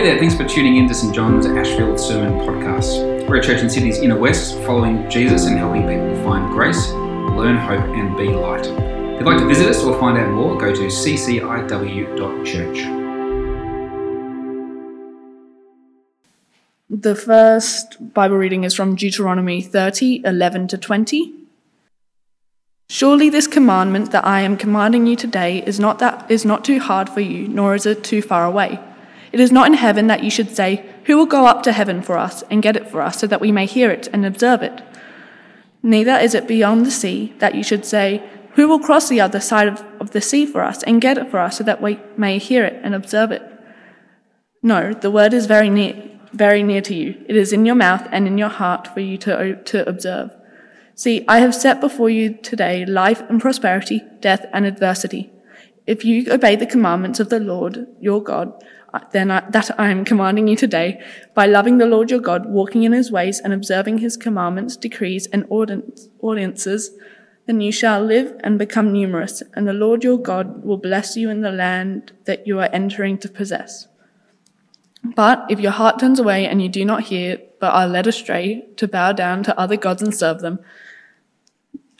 Hey there, thanks for tuning in to St John's Ashfield Sermon Podcast. We're a church in Sydney's inner west, following Jesus and helping people find grace, learn hope, and be light. If you'd like to visit us or find out more, go to cciw.church. The first Bible reading is from Deuteronomy 30 11 to 20. Surely this commandment that I am commanding you today is not, that, is not too hard for you, nor is it too far away. It is not in heaven that you should say, Who will go up to heaven for us and get it for us, so that we may hear it and observe it? Neither is it beyond the sea that you should say, Who will cross the other side of, of the sea for us and get it for us, so that we may hear it and observe it? No, the word is very near, very near to you. It is in your mouth and in your heart for you to, to observe. See, I have set before you today life and prosperity, death and adversity. If you obey the commandments of the Lord your God, then I, that I am commanding you today, by loving the Lord your God, walking in his ways, and observing his commandments, decrees, and ordinances, then you shall live and become numerous, and the Lord your God will bless you in the land that you are entering to possess. But if your heart turns away and you do not hear, but are led astray to bow down to other gods and serve them,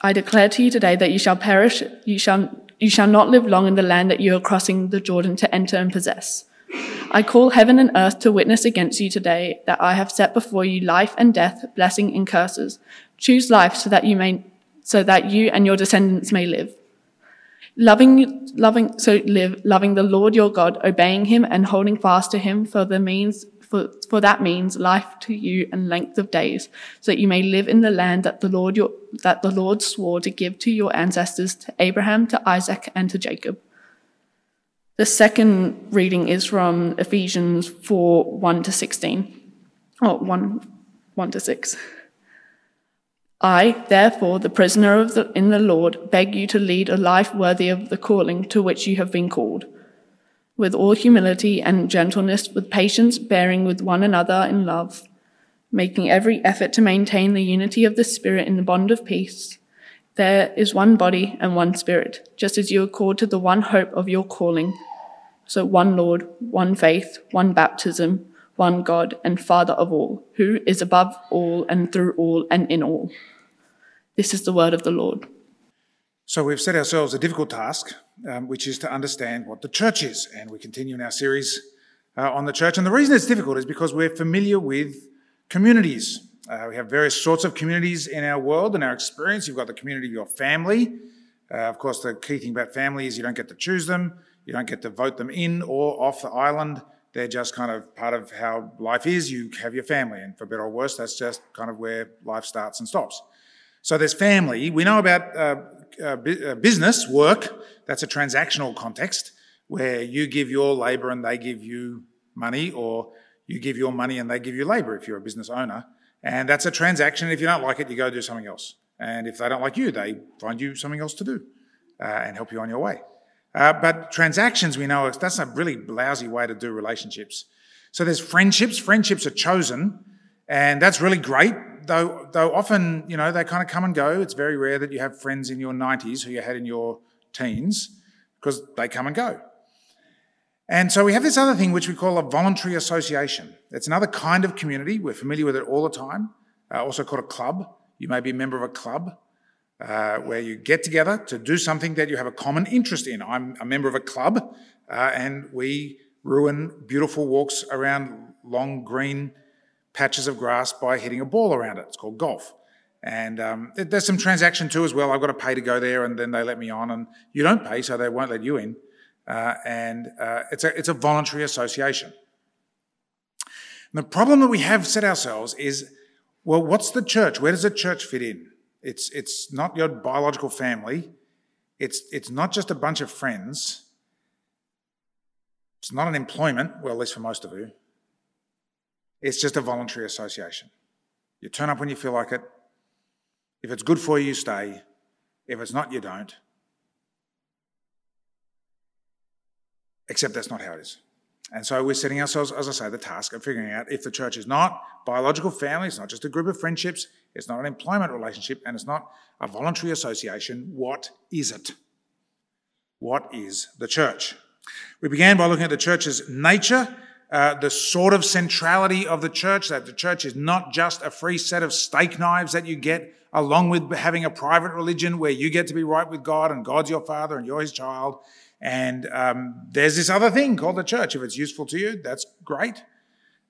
I declare to you today that you shall perish, you shall, you shall not live long in the land that you are crossing the Jordan to enter and possess. I call heaven and earth to witness against you today that I have set before you life and death, blessing and curses. Choose life so that you may, so that you and your descendants may live. Loving, loving, so live, loving the Lord your God, obeying him and holding fast to him for the means, for, for that means life to you and length of days, so that you may live in the land that the Lord your, that the Lord swore to give to your ancestors, to Abraham, to Isaac, and to Jacob. The second reading is from Ephesians 4 1 to 16. Oh, 1, 1 to 6. I, therefore, the prisoner of the, in the Lord, beg you to lead a life worthy of the calling to which you have been called, with all humility and gentleness, with patience, bearing with one another in love, making every effort to maintain the unity of the Spirit in the bond of peace. There is one body and one Spirit, just as you are called to the one hope of your calling so one Lord, one faith, one baptism, one God and Father of all, who is above all and through all and in all. This is the word of the Lord. So we've set ourselves a difficult task, um, which is to understand what the church is. And we continue in our series uh, on the church. And the reason it's difficult is because we're familiar with communities. Uh, we have various sorts of communities in our world and our experience. You've got the community of your family. Uh, of course, the key thing about family is you don't get to choose them. You don't get to vote them in or off the island. They're just kind of part of how life is. You have your family, and for better or worse, that's just kind of where life starts and stops. So there's family. We know about uh, uh, uh business, work. That's a transactional context where you give your labour and they give you money, or you give your money and they give you labour if you're a business owner. And that's a transaction. If you don't like it, you go do something else. And if they don't like you, they find you something else to do uh, and help you on your way. Uh, but transactions, we know that's a really lousy way to do relationships. So there's friendships. Friendships are chosen, and that's really great. Though, though often, you know, they kind of come and go. It's very rare that you have friends in your 90s who you had in your teens because they come and go. And so we have this other thing which we call a voluntary association. It's another kind of community. We're familiar with it all the time. Uh, also called a club. You may be a member of a club uh, where you get together to do something that you have a common interest in. I'm a member of a club, uh, and we ruin beautiful walks around long green patches of grass by hitting a ball around it. It's called golf. And um, there's some transaction too as well. I've got to pay to go there, and then they let me on, and you don't pay, so they won't let you in. Uh, and uh, it's a it's a voluntary association. And the problem that we have set ourselves is, well, what's the church? Where does the church fit in? It's, it's not your biological family. It's, it's not just a bunch of friends. It's not an employment, well, at least for most of you. It's just a voluntary association. You turn up when you feel like it. If it's good for you, you stay. If it's not, you don't. Except that's not how it is. And so we're setting ourselves, as I say, the task of figuring out if the church is not biological family, it's not just a group of friendships, it's not an employment relationship, and it's not a voluntary association, what is it? What is the church? We began by looking at the church's nature, uh, the sort of centrality of the church, that the church is not just a free set of steak knives that you get along with having a private religion where you get to be right with God and God's your father and you're his child. And um, there's this other thing called the church. If it's useful to you, that's great.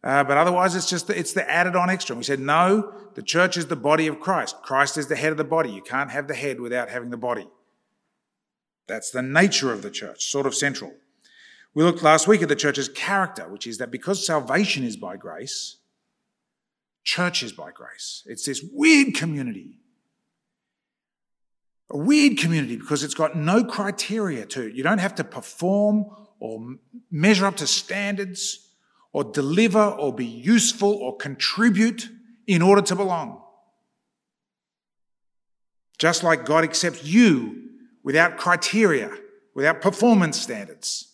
Uh, but otherwise, it's just the, it's the added on extra. we said, no, the church is the body of Christ. Christ is the head of the body. You can't have the head without having the body. That's the nature of the church, sort of central. We looked last week at the church's character, which is that because salvation is by grace, church is by grace. It's this weird community. A weird community because it's got no criteria to it. You don't have to perform or measure up to standards or deliver or be useful or contribute in order to belong. Just like God accepts you without criteria, without performance standards.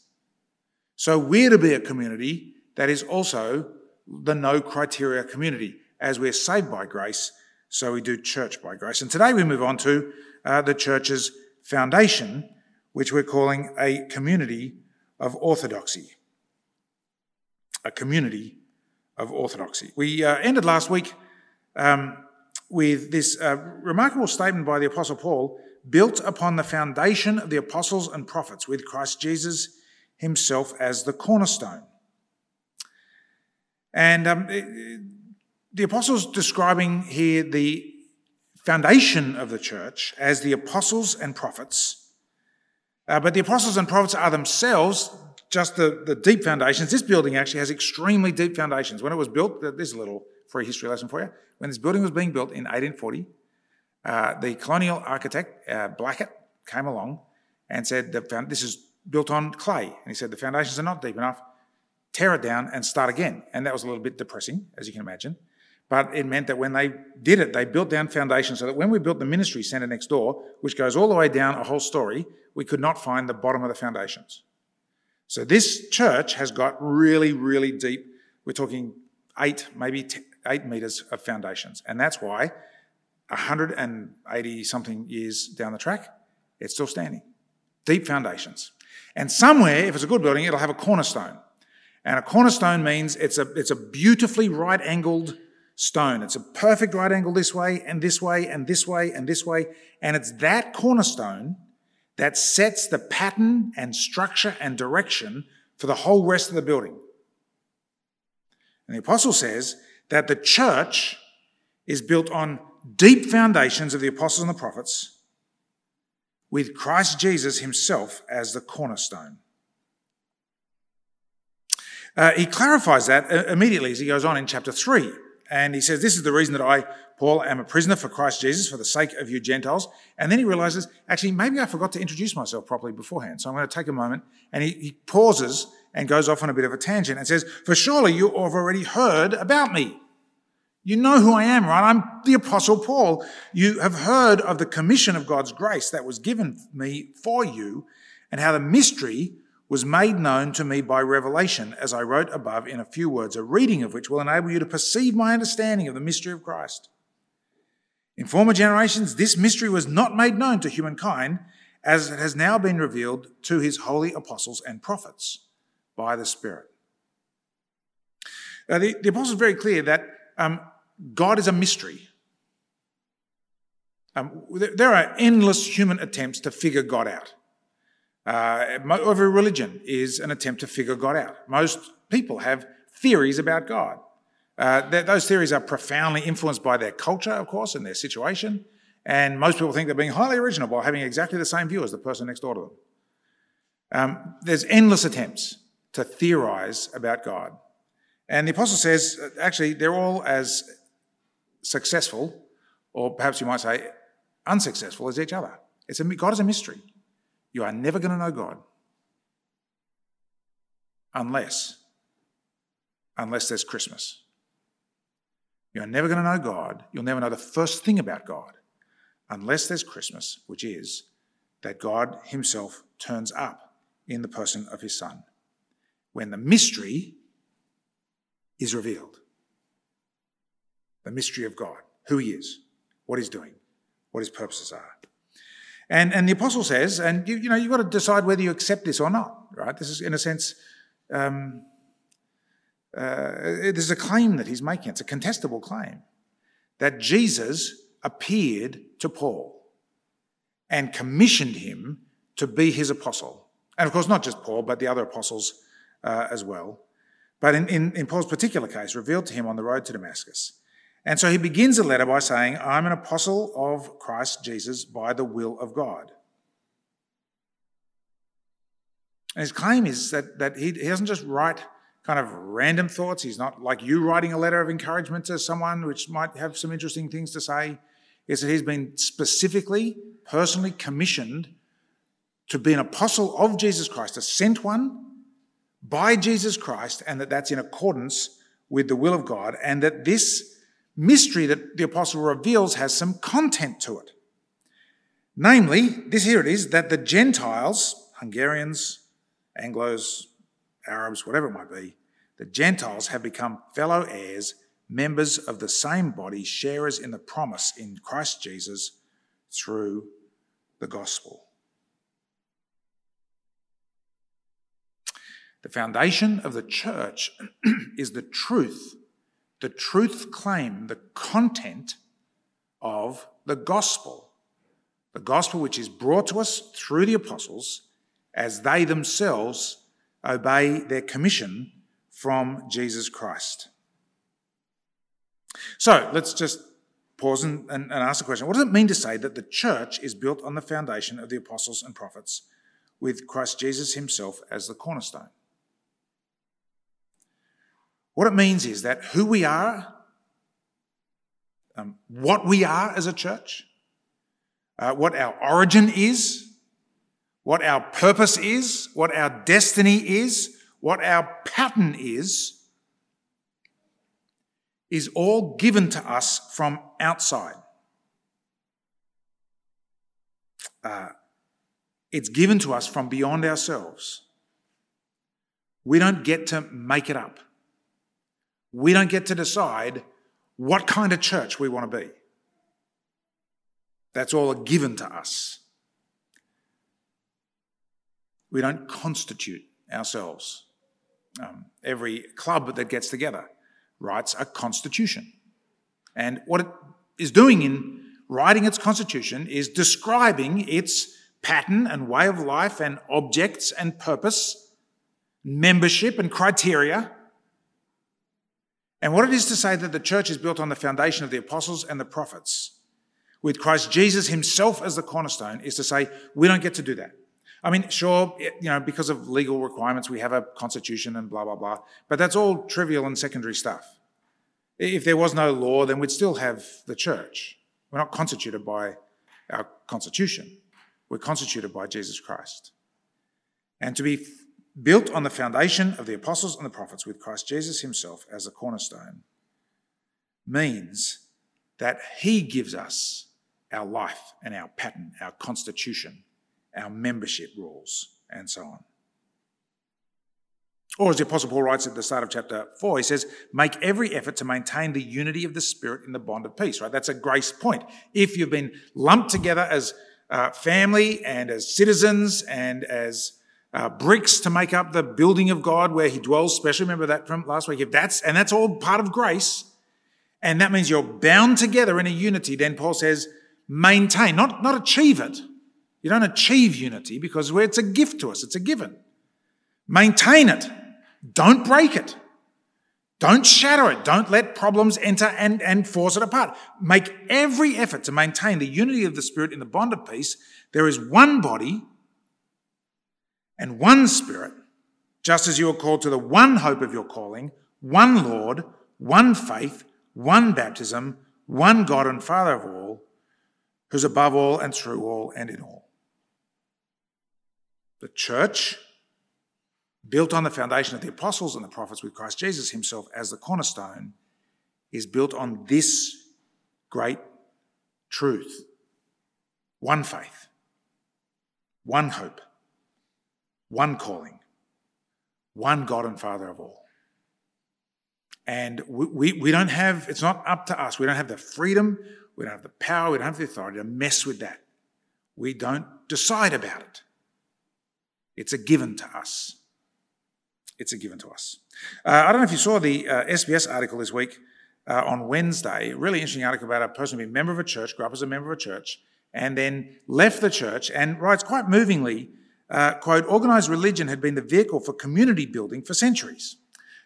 So we're to be a community that is also the no criteria community. As we're saved by grace, so we do church by grace. And today we move on to uh, the church's foundation, which we're calling a community of orthodoxy a community of orthodoxy. We uh, ended last week um, with this uh, remarkable statement by the Apostle Paul built upon the foundation of the apostles and prophets, with Christ Jesus himself as the cornerstone. And um, the apostles describing here the foundation of the church as the apostles and prophets. Uh, but the apostles and prophets are themselves just the, the deep foundations. This building actually has extremely deep foundations. When it was built, there's a little free history lesson for you. When this building was being built in 1840, uh, the colonial architect, uh, Blacket, came along and said, the This is built on clay. And he said, The foundations are not deep enough. Tear it down and start again. And that was a little bit depressing, as you can imagine. But it meant that when they did it, they built down foundations so that when we built the ministry centre next door, which goes all the way down a whole story, we could not find the bottom of the foundations. So this church has got really, really deep, we're talking eight, maybe eight meters of foundations. And that's why 180 something years down the track, it's still standing. Deep foundations. And somewhere, if it's a good building, it'll have a cornerstone. And a cornerstone means it's a, it's a beautifully right angled stone. It's a perfect right angle this way and this way and this way and this way. And it's that cornerstone that sets the pattern and structure and direction for the whole rest of the building. And the apostle says that the church is built on deep foundations of the apostles and the prophets with Christ Jesus himself as the cornerstone. Uh, he clarifies that uh, immediately as he goes on in chapter 3. And he says, This is the reason that I, Paul, am a prisoner for Christ Jesus for the sake of you Gentiles. And then he realizes, actually, maybe I forgot to introduce myself properly beforehand. So I'm going to take a moment. And he, he pauses and goes off on a bit of a tangent and says, For surely you have already heard about me. You know who I am, right? I'm the Apostle Paul. You have heard of the commission of God's grace that was given me for you and how the mystery was made known to me by revelation, as I wrote above in a few words, a reading of which will enable you to perceive my understanding of the mystery of Christ. In former generations, this mystery was not made known to humankind, as it has now been revealed to his holy apostles and prophets by the Spirit. Now, the, the apostle is very clear that um, God is a mystery. Um, there are endless human attempts to figure God out. Uh, every religion is an attempt to figure God out. Most people have theories about God. Uh, those theories are profoundly influenced by their culture, of course, and their situation. And most people think they're being highly original by having exactly the same view as the person next door to them. Um, there's endless attempts to theorize about God. And the apostle says, uh, actually, they're all as successful, or perhaps you might say unsuccessful, as each other. It's a, God is a mystery. You are never going to know God unless, unless there's Christmas. You're never going to know God. You'll never know the first thing about God unless there's Christmas, which is that God Himself turns up in the person of His Son. When the mystery is revealed the mystery of God, who He is, what He's doing, what His purposes are. And, and the apostle says, and you, you know, you've got to decide whether you accept this or not, right? This is, in a sense, um, uh, there's a claim that he's making. It's a contestable claim that Jesus appeared to Paul and commissioned him to be his apostle. And of course, not just Paul, but the other apostles uh, as well. But in, in, in Paul's particular case, revealed to him on the road to Damascus. And so he begins the letter by saying, I'm an apostle of Christ Jesus by the will of God. And his claim is that, that he, he doesn't just write kind of random thoughts. He's not like you writing a letter of encouragement to someone, which might have some interesting things to say. Is that he's been specifically, personally commissioned to be an apostle of Jesus Christ, a sent one by Jesus Christ, and that that's in accordance with the will of God, and that this mystery that the apostle reveals has some content to it. Namely, this here it is that the Gentiles, Hungarians, Anglos, Arabs, whatever it might be, the Gentiles have become fellow heirs, members of the same body, sharers in the promise in Christ Jesus through the gospel. The foundation of the church is the truth, the truth claim, the content of the gospel. The gospel which is brought to us through the apostles as they themselves obey their commission from Jesus Christ. So let's just pause and, and, and, ask the question what does it mean to say that the church is built on the foundation of the apostles and prophets with Christ Jesus himself as the cornerstone? What it means is that who we are, um, what we are as a church, uh, what our origin is, what our purpose is, what our destiny is, what our pattern is, is all given to us from outside. Uh, it's given to us from beyond ourselves. We don't get to make it up. We don't get to decide what kind of church we want to be. That's all a given to us. We don't constitute ourselves. Um, every club that gets together writes a constitution. And what it is doing in writing its constitution is describing its pattern and way of life and objects and purpose, membership and criteria. And what it is to say that the church is built on the foundation of the apostles and the prophets, with Christ Jesus himself as the cornerstone, is to say we don't get to do that. I mean, sure, you know, because of legal requirements, we have a constitution and blah, blah, blah. But that's all trivial and secondary stuff. If there was no law, then we'd still have the church. We're not constituted by our constitution, we're constituted by Jesus Christ. And to be built on the foundation of the apostles and the prophets with Christ Jesus himself as a cornerstone means that he gives us our life and our pattern, our constitution our membership rules, and so on. Or as the Apostle Paul writes at the start of chapter 4, he says, Make every effort to maintain the unity of the Spirit in the bond of peace, right? That's a grace point. If you've been lumped together as uh, family and as citizens and as uh, bricks to make up the building of God where He dwells, especially remember that from last week. If that's and that's all part of grace, and that means you're bound together in a unity. Then Paul says, maintain, not not achieve it, you don't achieve unity because it's a gift to us, it's a given. Maintain it. Don't break it. Don't shatter it. Don't let problems enter and, and force it apart. Make every effort to maintain the unity of the Spirit in the bond of peace. There is one body and one Spirit, just as you are called to the one hope of your calling, one Lord, one faith, one baptism, one God and Father of all, who's above all and through all and in all. The church, built on the foundation of the apostles and the prophets with Christ Jesus himself as the cornerstone, is built on this great truth. One faith, one hope, one calling, one God and Father of all. And we, we, we, don't have, it's not up to us. We don't have the freedom, we don't have the power, we don't have the authority to mess with that. We don't decide about it. It's a given to us. It's a given to us. Uh, I don't know if you saw the uh, SBS article this week uh, on Wednesday. Really interesting article about a person being a member of a church, grew up as a member of a church, and then left the church and writes quite movingly, uh, quote, organised religion had been the vehicle for community building for centuries.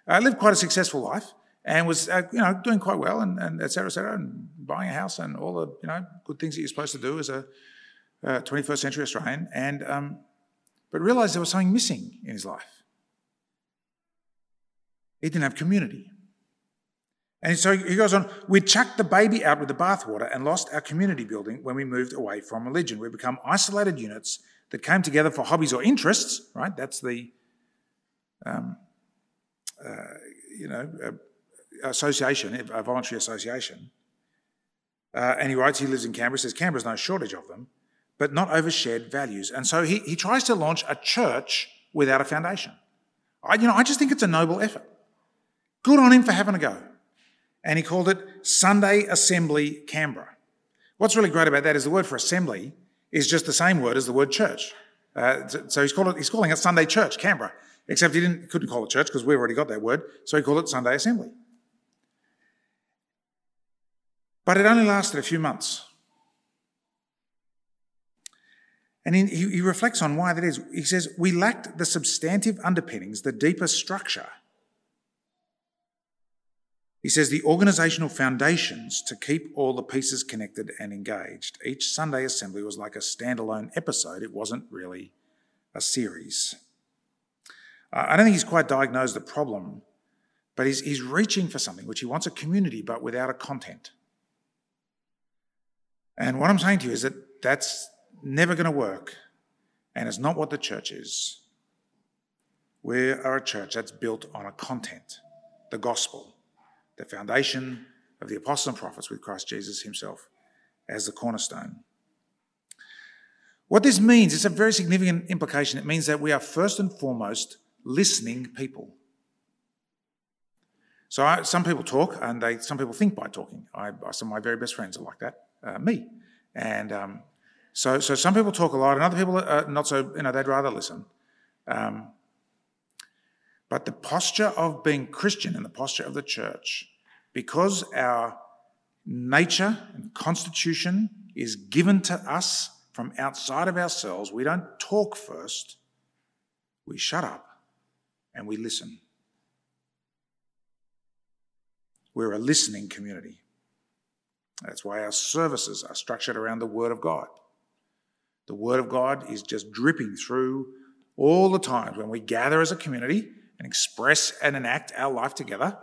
Uh, lived quite a successful life and was, uh, you know, doing quite well and, and et cetera, et cetera, and buying a house and all the, you know, good things that you're supposed to do as a 21st century Australian. And, um, but realised there was something missing in his life. He didn't have community. And so he goes on, we chucked the baby out with the bathwater and lost our community building when we moved away from religion. We become isolated units that came together for hobbies or interests, right? That's the, um, uh, you know, uh, association, a voluntary association. Uh, and he writes, he lives in Canberra, says Canberra's no shortage of them, but not over shared values. And so he, he tries to launch a church without a foundation. I, you know, I just think it's a noble effort. Good on him for having a go. And he called it Sunday Assembly Canberra. What's really great about that is the word for assembly is just the same word as the word church. Uh, so he's, he's calling it Sunday Church Canberra, except he didn't, couldn't call it church because we've already got that word, so he called it Sunday Assembly. But it only lasted a few months. And he, he reflects on why that is. He says, We lacked the substantive underpinnings, the deeper structure he says the organisational foundations to keep all the pieces connected and engaged. Each Sunday assembly was like a standalone episode, it wasn't really a series. I don't think he's quite diagnosed the problem, but he's, he's reaching for something which he wants a community but without a content. And what I'm saying to you is that that's never going to work, and it's not what the church is. We are a church that's built on a content, the gospel the foundation of the apostles and prophets with Christ Jesus himself as the cornerstone. What this means is a very significant implication. It means that we are first and foremost listening people. So I, some people talk, and they some people think by talking. I, some of my very best friends are like that, uh, me, and um, so so some people talk a lot, and other people are not so. You know, they'd rather listen. Um, but the posture of being Christian and the posture of the church, because our nature and constitution is given to us from outside of ourselves, we don't talk first, we shut up and we listen. We're a listening community. That's why our services are structured around the Word of God. The Word of God is just dripping through all the times when we gather as a community and express and enact our life together.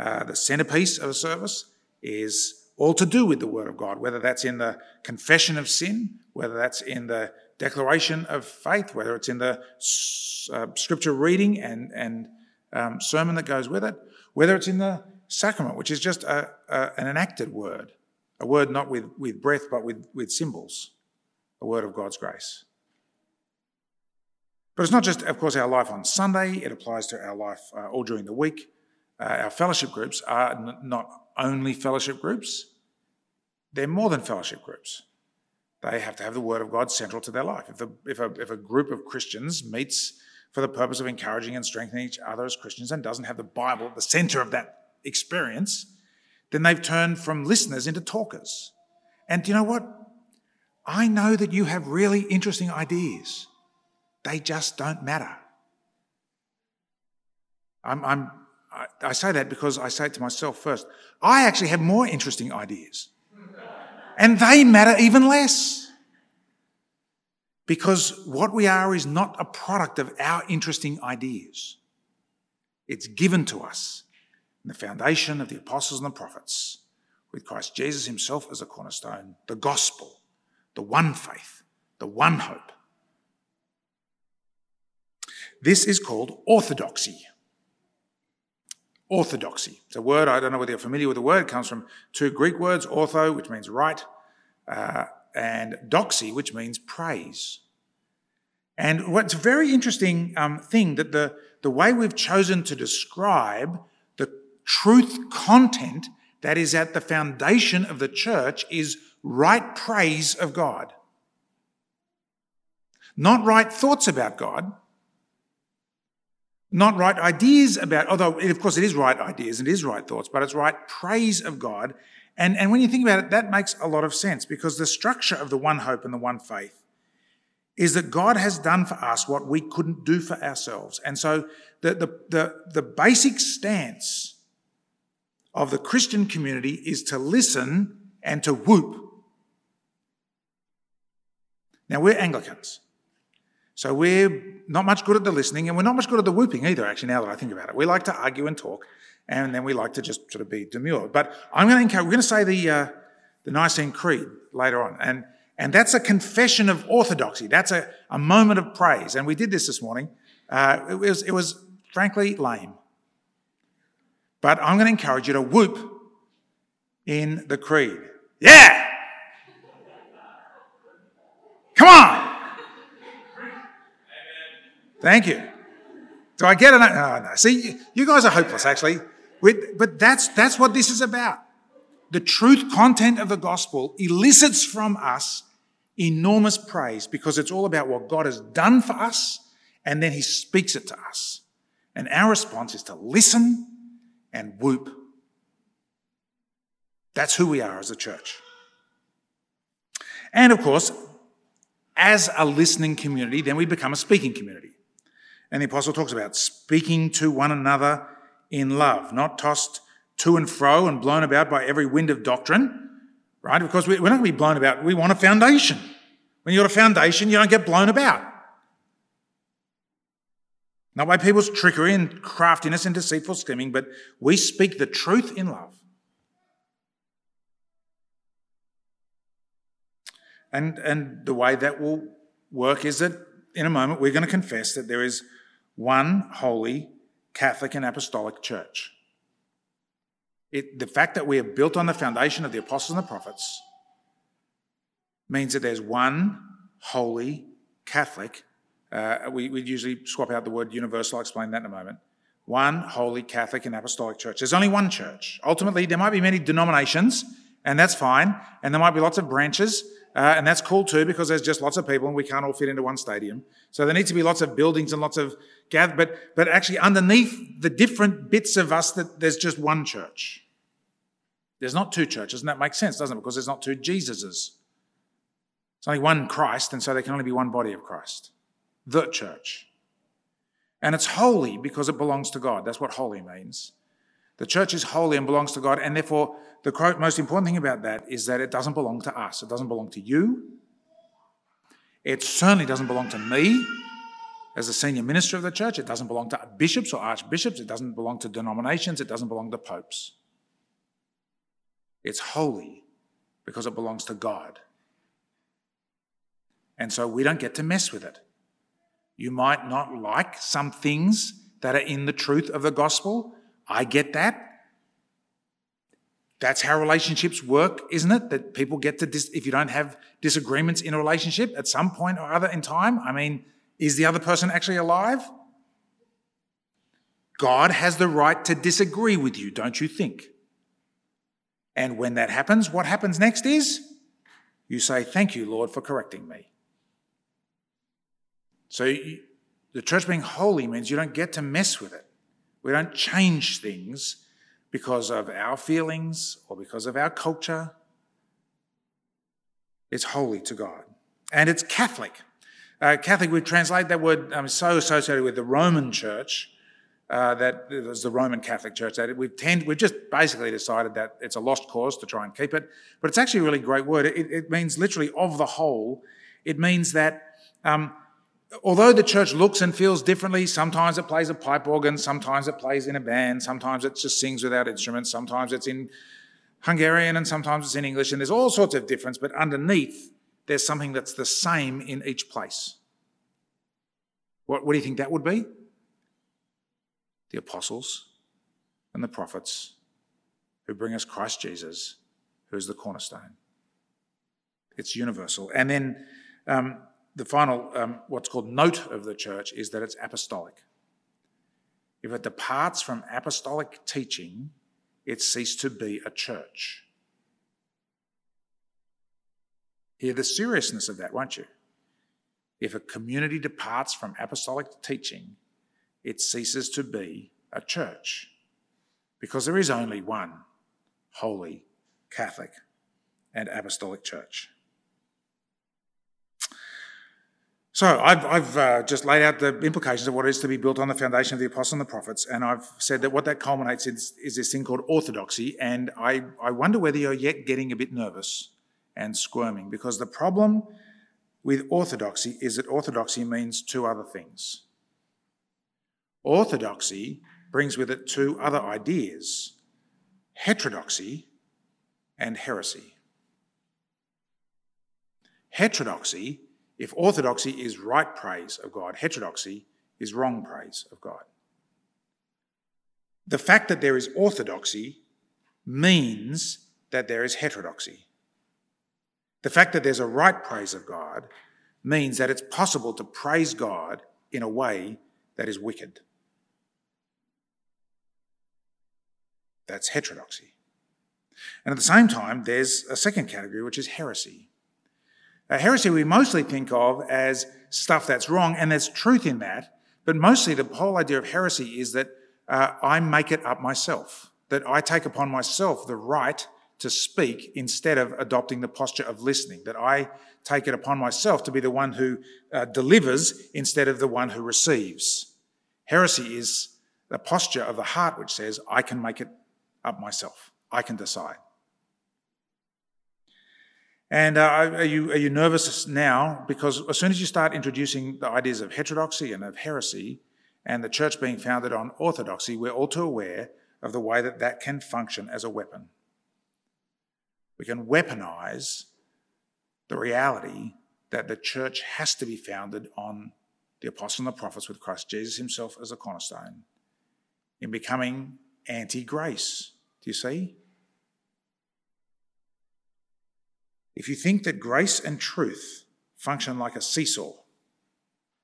Uh, the centerpiece of a service is all to do with the Word of God, whether that's in the confession of sin, whether that's in the declaration of faith, whether it's in the uh, scripture reading and, and um, sermon that goes with it, whether it's in the sacrament, which is just a, a, an enacted word, a word not with, with breath but with, with symbols, a word of God's grace. But it's not just, of course, our life on Sunday, it applies to our life uh, all during the week. Uh, our fellowship groups are n- not only fellowship groups, they're more than fellowship groups. They have to have the Word of God central to their life. If, the, if, a, if a group of Christians meets for the purpose of encouraging and strengthening each other as Christians and doesn't have the Bible at the center of that experience, then they've turned from listeners into talkers. And you know what? I know that you have really interesting ideas. They just don't matter. I'm, I'm, I say that because I say it to myself first. I actually have more interesting ideas. And they matter even less. Because what we are is not a product of our interesting ideas. It's given to us in the foundation of the apostles and the prophets, with Christ Jesus himself as a cornerstone, the gospel, the one faith, the one hope, this is called orthodoxy. Orthodoxy. It's a word, I don't know whether you're familiar with the word, it comes from two Greek words, ortho, which means right, uh, and doxy, which means praise. And what's a very interesting um, thing that the, the way we've chosen to describe the truth content that is at the foundation of the church is right praise of God. Not right thoughts about God, not right ideas about, although of course it is right ideas and it is right thoughts, but it's right praise of God. And, and when you think about it, that makes a lot of sense because the structure of the one hope and the one faith is that God has done for us what we couldn't do for ourselves. And so the, the, the, the basic stance of the Christian community is to listen and to whoop. Now, we're Anglicans. So we're not much good at the listening and we're not much good at the whooping either, actually, now that I think about it. We like to argue and talk and then we like to just sort of be demure. But I'm going to encourage, we're going to say the, uh, the Nicene Creed later on. And, and that's a confession of orthodoxy. That's a, a moment of praise. And we did this this morning. Uh, it, was, it was frankly lame. But I'm going to encourage you to whoop in the creed. Yeah! Come on! Thank you. Do I get it? Oh, no. See, you guys are hopeless, actually. But that's, that's what this is about. The truth content of the gospel elicits from us enormous praise because it's all about what God has done for us and then he speaks it to us. And our response is to listen and whoop. That's who we are as a church. And of course, as a listening community, then we become a speaking community. And the apostle talks about speaking to one another in love, not tossed to and fro and blown about by every wind of doctrine, right? Because we're not going to be blown about. We want a foundation. When you've got a foundation, you don't get blown about. Not by people's trickery and craftiness and deceitful scheming, but we speak the truth in love. And, and the way that will work is that in a moment we're going to confess that there is one holy Catholic and Apostolic Church. It, the fact that we are built on the foundation of the apostles and the prophets means that there's one holy Catholic. Uh, we, we usually swap out the word universal. I'll explain that in a moment. One holy Catholic and Apostolic Church. There's only one church. Ultimately, there might be many denominations, and that's fine. And there might be lots of branches, uh, and that's cool too because there's just lots of people and we can't all fit into one stadium. So there need to be lots of buildings and lots of gather, but, but actually underneath the different bits of us that there's just one church. There's not two churches, and that makes sense, doesn't it? Because there's not two Jesuses. It's only one Christ, and so there can only be one body of Christ. The church. And it's holy because it belongs to God. That's what holy means. The church is holy and belongs to God, and therefore, the most important thing about that is that it doesn't belong to us. It doesn't belong to you. It certainly doesn't belong to me as a senior minister of the church. It doesn't belong to bishops or archbishops. It doesn't belong to denominations. It doesn't belong to popes. It's holy because it belongs to God. And so we don't get to mess with it. You might not like some things that are in the truth of the gospel. I get that. That's how relationships work, isn't it? That people get to, dis- if you don't have disagreements in a relationship at some point or other in time, I mean, is the other person actually alive? God has the right to disagree with you, don't you think? And when that happens, what happens next is you say, Thank you, Lord, for correcting me. So the church being holy means you don't get to mess with it. We don't change things because of our feelings or because of our culture. It's holy to God. And it's Catholic. Uh, Catholic, we translate that word um, so associated with the Roman Church uh, that it was the Roman Catholic Church. That we've tend, we've just basically decided that it's a lost cause to try and keep it, but it's actually a really great word. It, it means literally of the whole. It means that um, although the church looks and feels differently, sometimes it plays a pipe organ, sometimes it plays in a band, sometimes it just sings without instruments, sometimes it's in Hungarian and sometimes it's in English, and there's all sorts of difference, but underneath there's something that's the same in each place. What, what do you think that would be? The apostles and the prophets who bring us Christ Jesus, who is the cornerstone. It's universal. And then um, the final, um, what's called note of the church, is that it's apostolic. If it departs from apostolic teaching, it ceased to be a church. Hear the seriousness of that, won't you? If a community departs from apostolic teaching, it ceases to be a church. Because there is only one holy, Catholic, and Apostolic Church. So I've, I've uh, just laid out the implications of what it is to be built on the foundation of the apostles and the prophets, and I've said that what that culminates in is, is this thing called orthodoxy. And I, I wonder whether you're yet getting a bit nervous and squirming, because the problem with orthodoxy is that orthodoxy means two other things. Orthodoxy brings with it two other ideas heterodoxy and heresy. Heterodoxy, if orthodoxy is right praise of God, heterodoxy is wrong praise of God. The fact that there is orthodoxy means that there is heterodoxy. The fact that there's a right praise of God means that it's possible to praise God in a way that is wicked. That's heterodoxy. And at the same time, there's a second category, which is heresy. A heresy we mostly think of as stuff that's wrong, and there's truth in that, but mostly the whole idea of heresy is that uh, I make it up myself, that I take upon myself the right to speak instead of adopting the posture of listening, that I take it upon myself to be the one who uh, delivers instead of the one who receives. Heresy is the posture of the heart which says, I can make it up myself, I can decide. And uh, are, you, are you nervous now? Because as soon as you start introducing the ideas of heterodoxy and of heresy, and the church being founded on orthodoxy, we're all too aware of the way that that can function as a weapon. We can weaponize the reality that the church has to be founded on the apostles and the prophets with Christ Jesus himself as a cornerstone in becoming anti grace. Do you see? If you think that grace and truth function like a seesaw,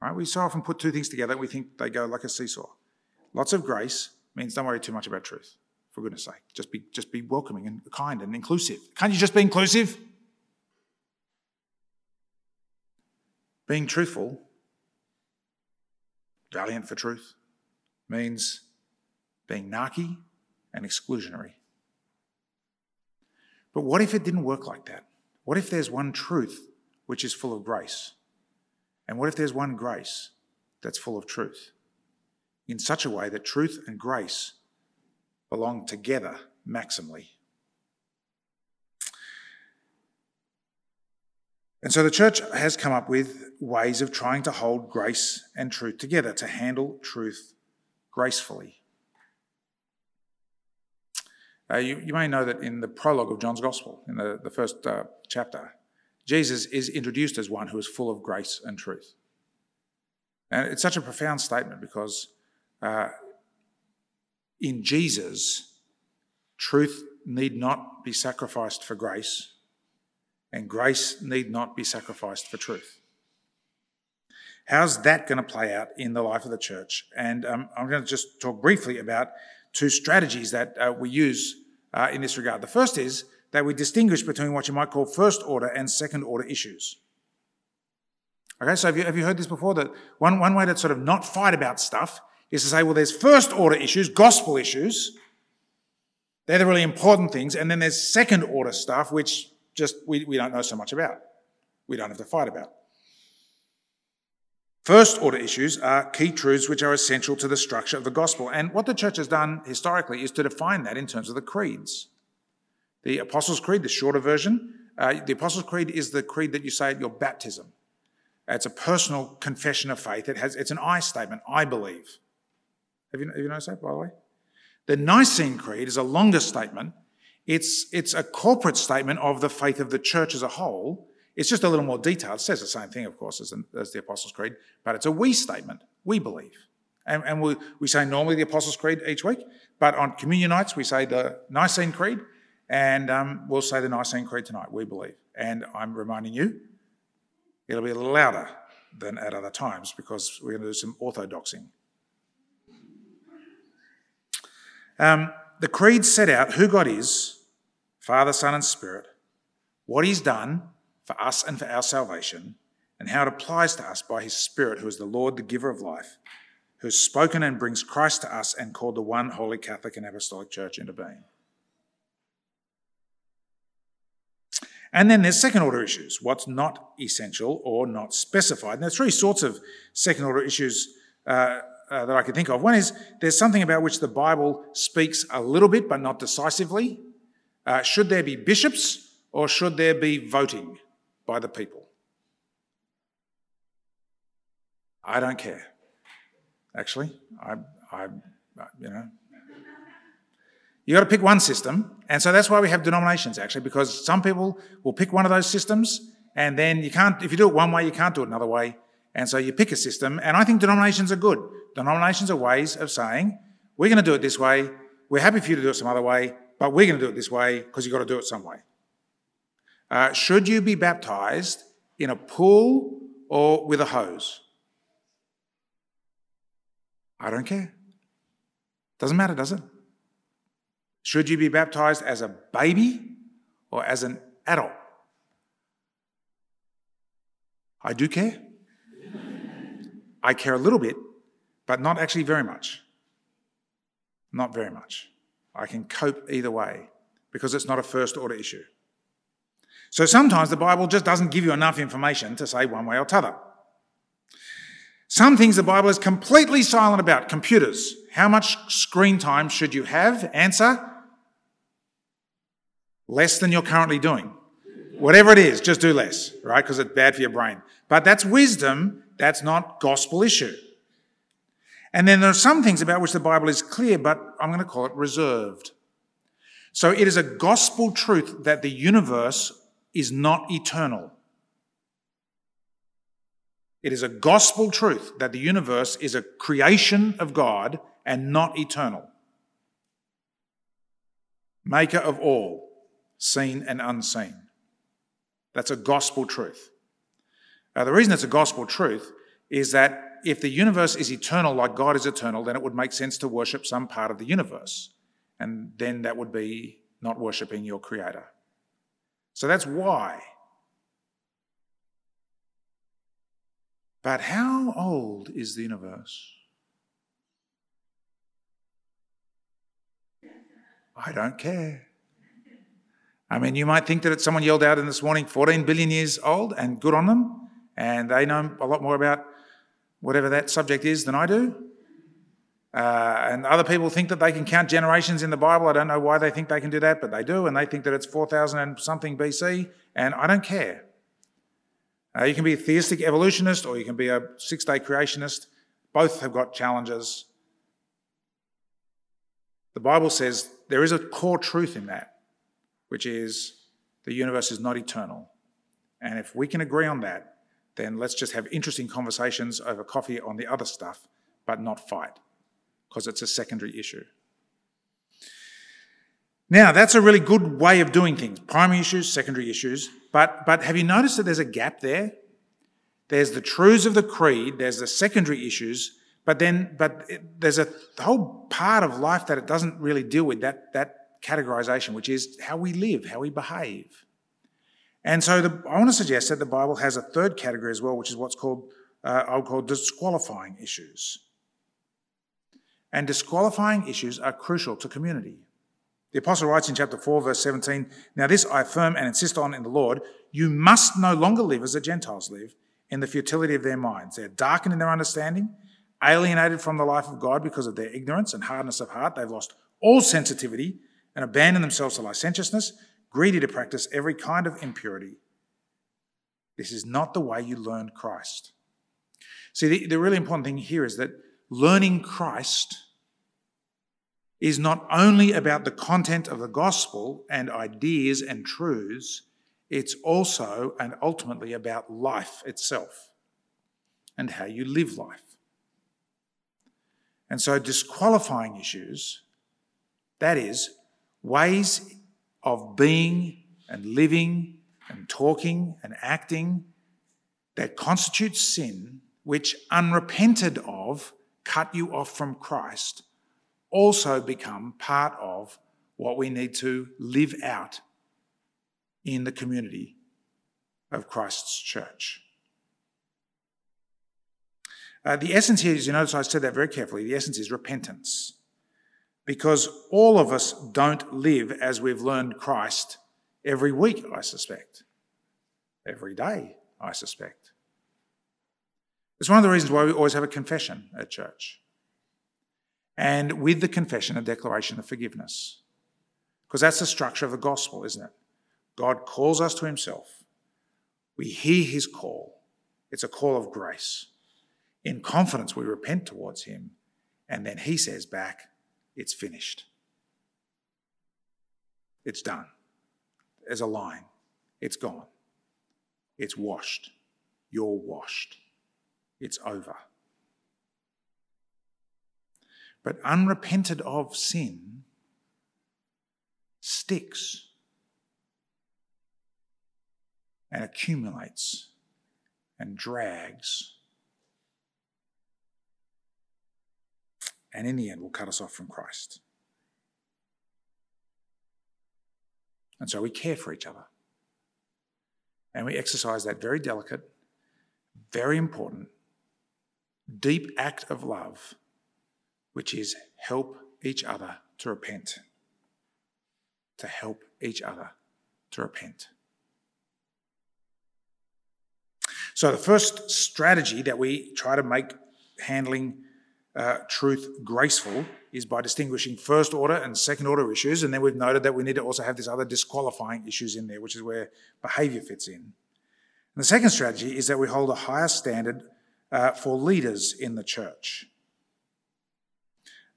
right? We so often put two things together, and we think they go like a seesaw. Lots of grace means don't worry too much about truth for goodness sake. Just be, just be welcoming and kind and inclusive. Can't you just be inclusive? Being truthful, valiant for truth, means being narky and exclusionary. But what if it didn't work like that? What if there's one truth which is full of grace? And what if there's one grace that's full of truth? In such a way that truth and grace belong together maximally. And so the church has come up with ways of trying to hold grace and truth together, to handle truth gracefully. Uh, you, you, may know that in the prologue of John's Gospel, in the, the first uh, chapter, Jesus is introduced as one who is full of grace and truth. And it's such a profound statement because uh, in Jesus, truth need not be sacrificed for grace, and grace need not be sacrificed for truth. How's that going to play out in the life of the church? And um, I'm going to just talk briefly about two strategies that uh, we use uh, in this regard. The first is that we distinguish between what you might call first order and second order issues. Okay, so have you, have you heard this before? That one, one way to sort of not fight about stuff is to say, well, there's first order issues, gospel issues. They're the really important things. And then there's second order stuff, which just we, we don't know so much about. We don't have to fight about. First order issues are key truths which are essential to the structure of the gospel. And what the church has done historically is to define that in terms of the creeds. The Apostles' Creed, the shorter version, uh, the Apostles' Creed is the creed that you say at your baptism. It's a personal confession of faith. It has, it's an I statement, I believe. Have you, have you noticed that, by the way? The Nicene Creed is a longer statement. It's, it's a corporate statement of the faith of the church as a whole. It's just a little more detailed. It says the same thing, of course, as, as the Apostles' Creed, but it's a we statement. We believe. And, and we, we say normally the Apostles' Creed each week, but on communion nights we say the Nicene Creed, and um, we'll say the Nicene Creed tonight. We believe. And I'm reminding you, it'll be a little louder than at other times because we're going to do some orthodoxing. Um, the creed set out who God is Father, Son, and Spirit, what He's done for us and for our salvation, and how it applies to us by His Spirit, who is the Lord, the giver of life, who has spoken and brings Christ to us and called the one holy Catholic and Apostolic Church into being. And then there's second order issues what's not essential or not specified. And there's three sorts of second order issues uh, uh, that I could think of. One is there's something about which the Bible speaks a little bit but not decisively. Uh, should there be bishops or should there be voting by the people? I don't care. Actually, I, I, you know, you got to pick one system, and so that's why we have denominations. Actually, because some people will pick one of those systems, and then you can't. If you do it one way, you can't do it another way, and so you pick a system. And I think denominations are good. Denominations are ways of saying we're going to do it this way. We're happy for you to do it some other way, but we're going to do it this way because you've got to do it some way. Uh, should you be baptized in a pool or with a hose? I don't care. Doesn't matter, does it? Should you be baptized as a baby or as an adult? I do care. I care a little bit, but not actually very much. Not very much. I can cope either way because it's not a first order issue. So sometimes the Bible just doesn't give you enough information to say one way or t'other. Some things the Bible is completely silent about. Computers. How much screen time should you have? Answer less than you're currently doing. Whatever it is, just do less, right? Because it's bad for your brain. But that's wisdom, that's not gospel issue. And then there are some things about which the Bible is clear, but I'm going to call it reserved. So it is a gospel truth that the universe is not eternal. It is a gospel truth that the universe is a creation of God and not eternal. Maker of all, seen and unseen. That's a gospel truth. The reason it's a gospel truth is that if the universe is eternal like God is eternal, then it would make sense to worship some part of the universe. And then that would be not worshipping your creator. So that's why But how old is the universe? I don't care. I mean, you might think that it's someone yelled out in this morning 14 billion years old, and good on them, and they know a lot more about whatever that subject is than I do. Uh, and other people think that they can count generations in the Bible. I don't know why they think they can do that, but they do, and they think that it's 4,000 and something BC, and I don't care. Uh, you can be a theistic evolutionist or you can be a six day creationist. Both have got challenges. The Bible says there is a core truth in that, which is the universe is not eternal. And if we can agree on that, then let's just have interesting conversations over coffee on the other stuff, but not fight, because it's a secondary issue. Now, that's a really good way of doing things primary issues, secondary issues. But, but have you noticed that there's a gap there? There's the truths of the creed, there's the secondary issues, but then but it, there's a whole part of life that it doesn't really deal with that, that categorization, which is how we live, how we behave. And so the, I want to suggest that the Bible has a third category as well, which is what's called, uh, I would call disqualifying issues. And disqualifying issues are crucial to community. The apostle writes in chapter 4, verse 17 Now this I affirm and insist on in the Lord you must no longer live as the Gentiles live, in the futility of their minds. They're darkened in their understanding, alienated from the life of God because of their ignorance and hardness of heart. They've lost all sensitivity and abandoned themselves to licentiousness, greedy to practice every kind of impurity. This is not the way you learn Christ. See, the, the really important thing here is that learning Christ is not only about the content of the gospel and ideas and truths, it's also and ultimately about life itself and how you live life. And so, disqualifying issues, that is, ways of being and living and talking and acting that constitutes sin, which unrepented of cut you off from Christ also become part of what we need to live out in the community of Christ's church. Uh, the essence here is, you notice I said that very carefully, the essence is repentance. Because all of us don't live as we've learned Christ every week, I suspect. Every day, I suspect. It's one of the reasons why we always have a confession at church. And with the confession, a declaration of forgiveness. Because that's the structure of the gospel, isn't it? God calls us to himself. We hear his call. It's a call of grace. In confidence, we repent towards him. And then he says back, It's finished. It's done. There's a line. It's gone. It's washed. You're washed. It's over. But unrepented of sin sticks and accumulates and drags. And in the end, will cut us off from Christ. And so we care for each other. And we exercise that very delicate, very important, deep act of love, which is help each other to repent. To help each other to repent. So, the first strategy that we try to make handling uh, truth graceful is by distinguishing first order and second order issues. And then we've noted that we need to also have this other disqualifying issues in there, which is where behavior fits in. And the second strategy is that we hold a higher standard uh, for leaders in the church.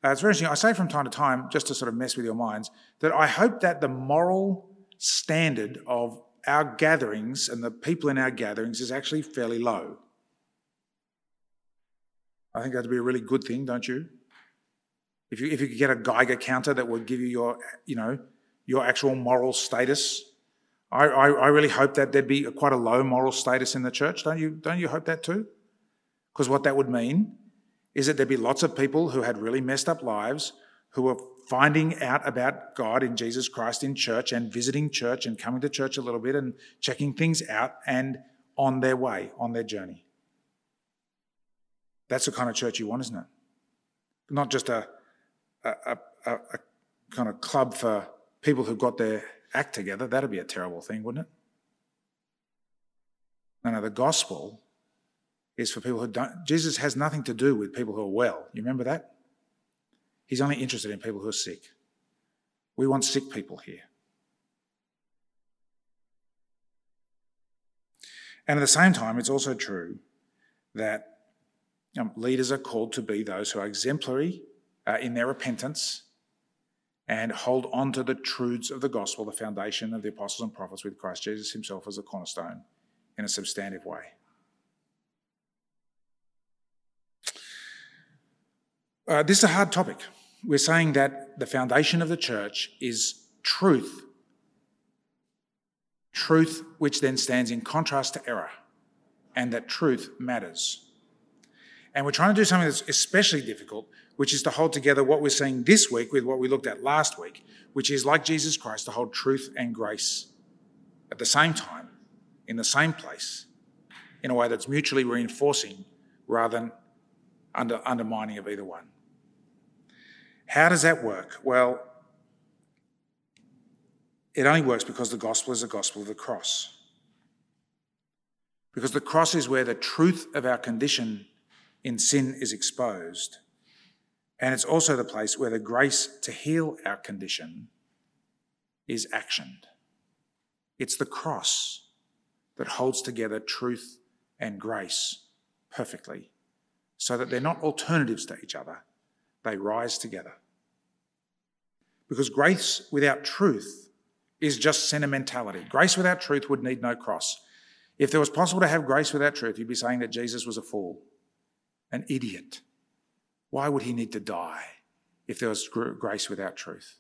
Uh, it's very interesting. I say from time to time, just to sort of mess with your minds, that I hope that the moral standard of our gatherings and the people in our gatherings is actually fairly low. I think that'd be a really good thing, don't you? If you if you could get a Geiger counter that would give you your you know your actual moral status, I, I, I really hope that there'd be quite a low moral status in the church. Don't you don't you hope that too? Because what that would mean is that there'd be lots of people who had really messed up lives who were finding out about God in Jesus Christ in church and visiting church and coming to church a little bit and checking things out and on their way, on their journey. That's the kind of church you want, isn't it? Not just a, a, a, a kind of club for people who've got their act together. That'd be a terrible thing, wouldn't it? No, no, the gospel is for people who don't. Jesus has nothing to do with people who are well. You remember that? He's only interested in people who are sick. We want sick people here. And at the same time, it's also true that um, leaders are called to be those who are exemplary uh, in their repentance and hold on to the truths of the gospel, the foundation of the apostles and prophets, with Christ Jesus himself as a cornerstone in a substantive way. Uh, this is a hard topic we're saying that the foundation of the church is truth. Truth, which then stands in contrast to error, and that truth matters. And we're trying to do something that's especially difficult, which is to hold together what we're seeing this week with what we looked at last week, which is like Jesus Christ, to hold truth and grace at the same time, in the same place, in a way that's mutually reinforcing rather than under, undermining of either one. How does that work? Well, it only works because the gospel is the gospel of the cross. Because the cross is where the truth of our condition in sin is exposed. And it's also the place where the grace to heal our condition is actioned. It's the cross that holds together truth and grace perfectly so that they're not alternatives to each other, they rise together. Because grace without truth is just sentimentality. Grace without truth would need no cross. If it was possible to have grace without truth, you'd be saying that Jesus was a fool, an idiot. Why would he need to die if there was grace without truth?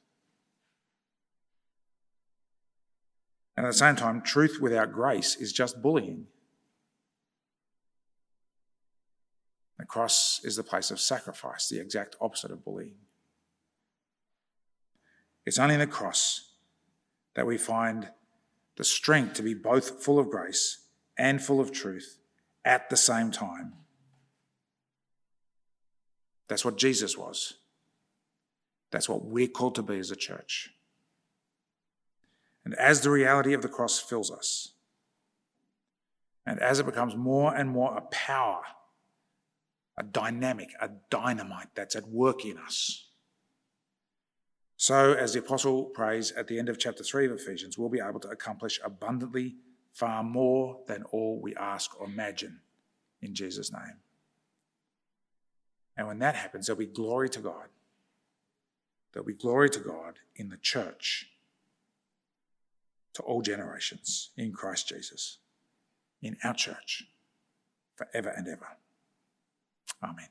And at the same time, truth without grace is just bullying. The cross is the place of sacrifice, the exact opposite of bullying. It's only in the cross that we find the strength to be both full of grace and full of truth at the same time. That's what Jesus was. That's what we're called to be as a church. And as the reality of the cross fills us, and as it becomes more and more a power, a dynamic, a dynamite that's at work in us, so as the apostle prays at the end of chapter 3 of Ephesians, we'll be able to accomplish abundantly far more than all we ask or imagine in Jesus' name. And when that happens, there'll be glory to God. There'll be glory to God in the church to all generations in Christ Jesus, in our church, forever and ever. Amen.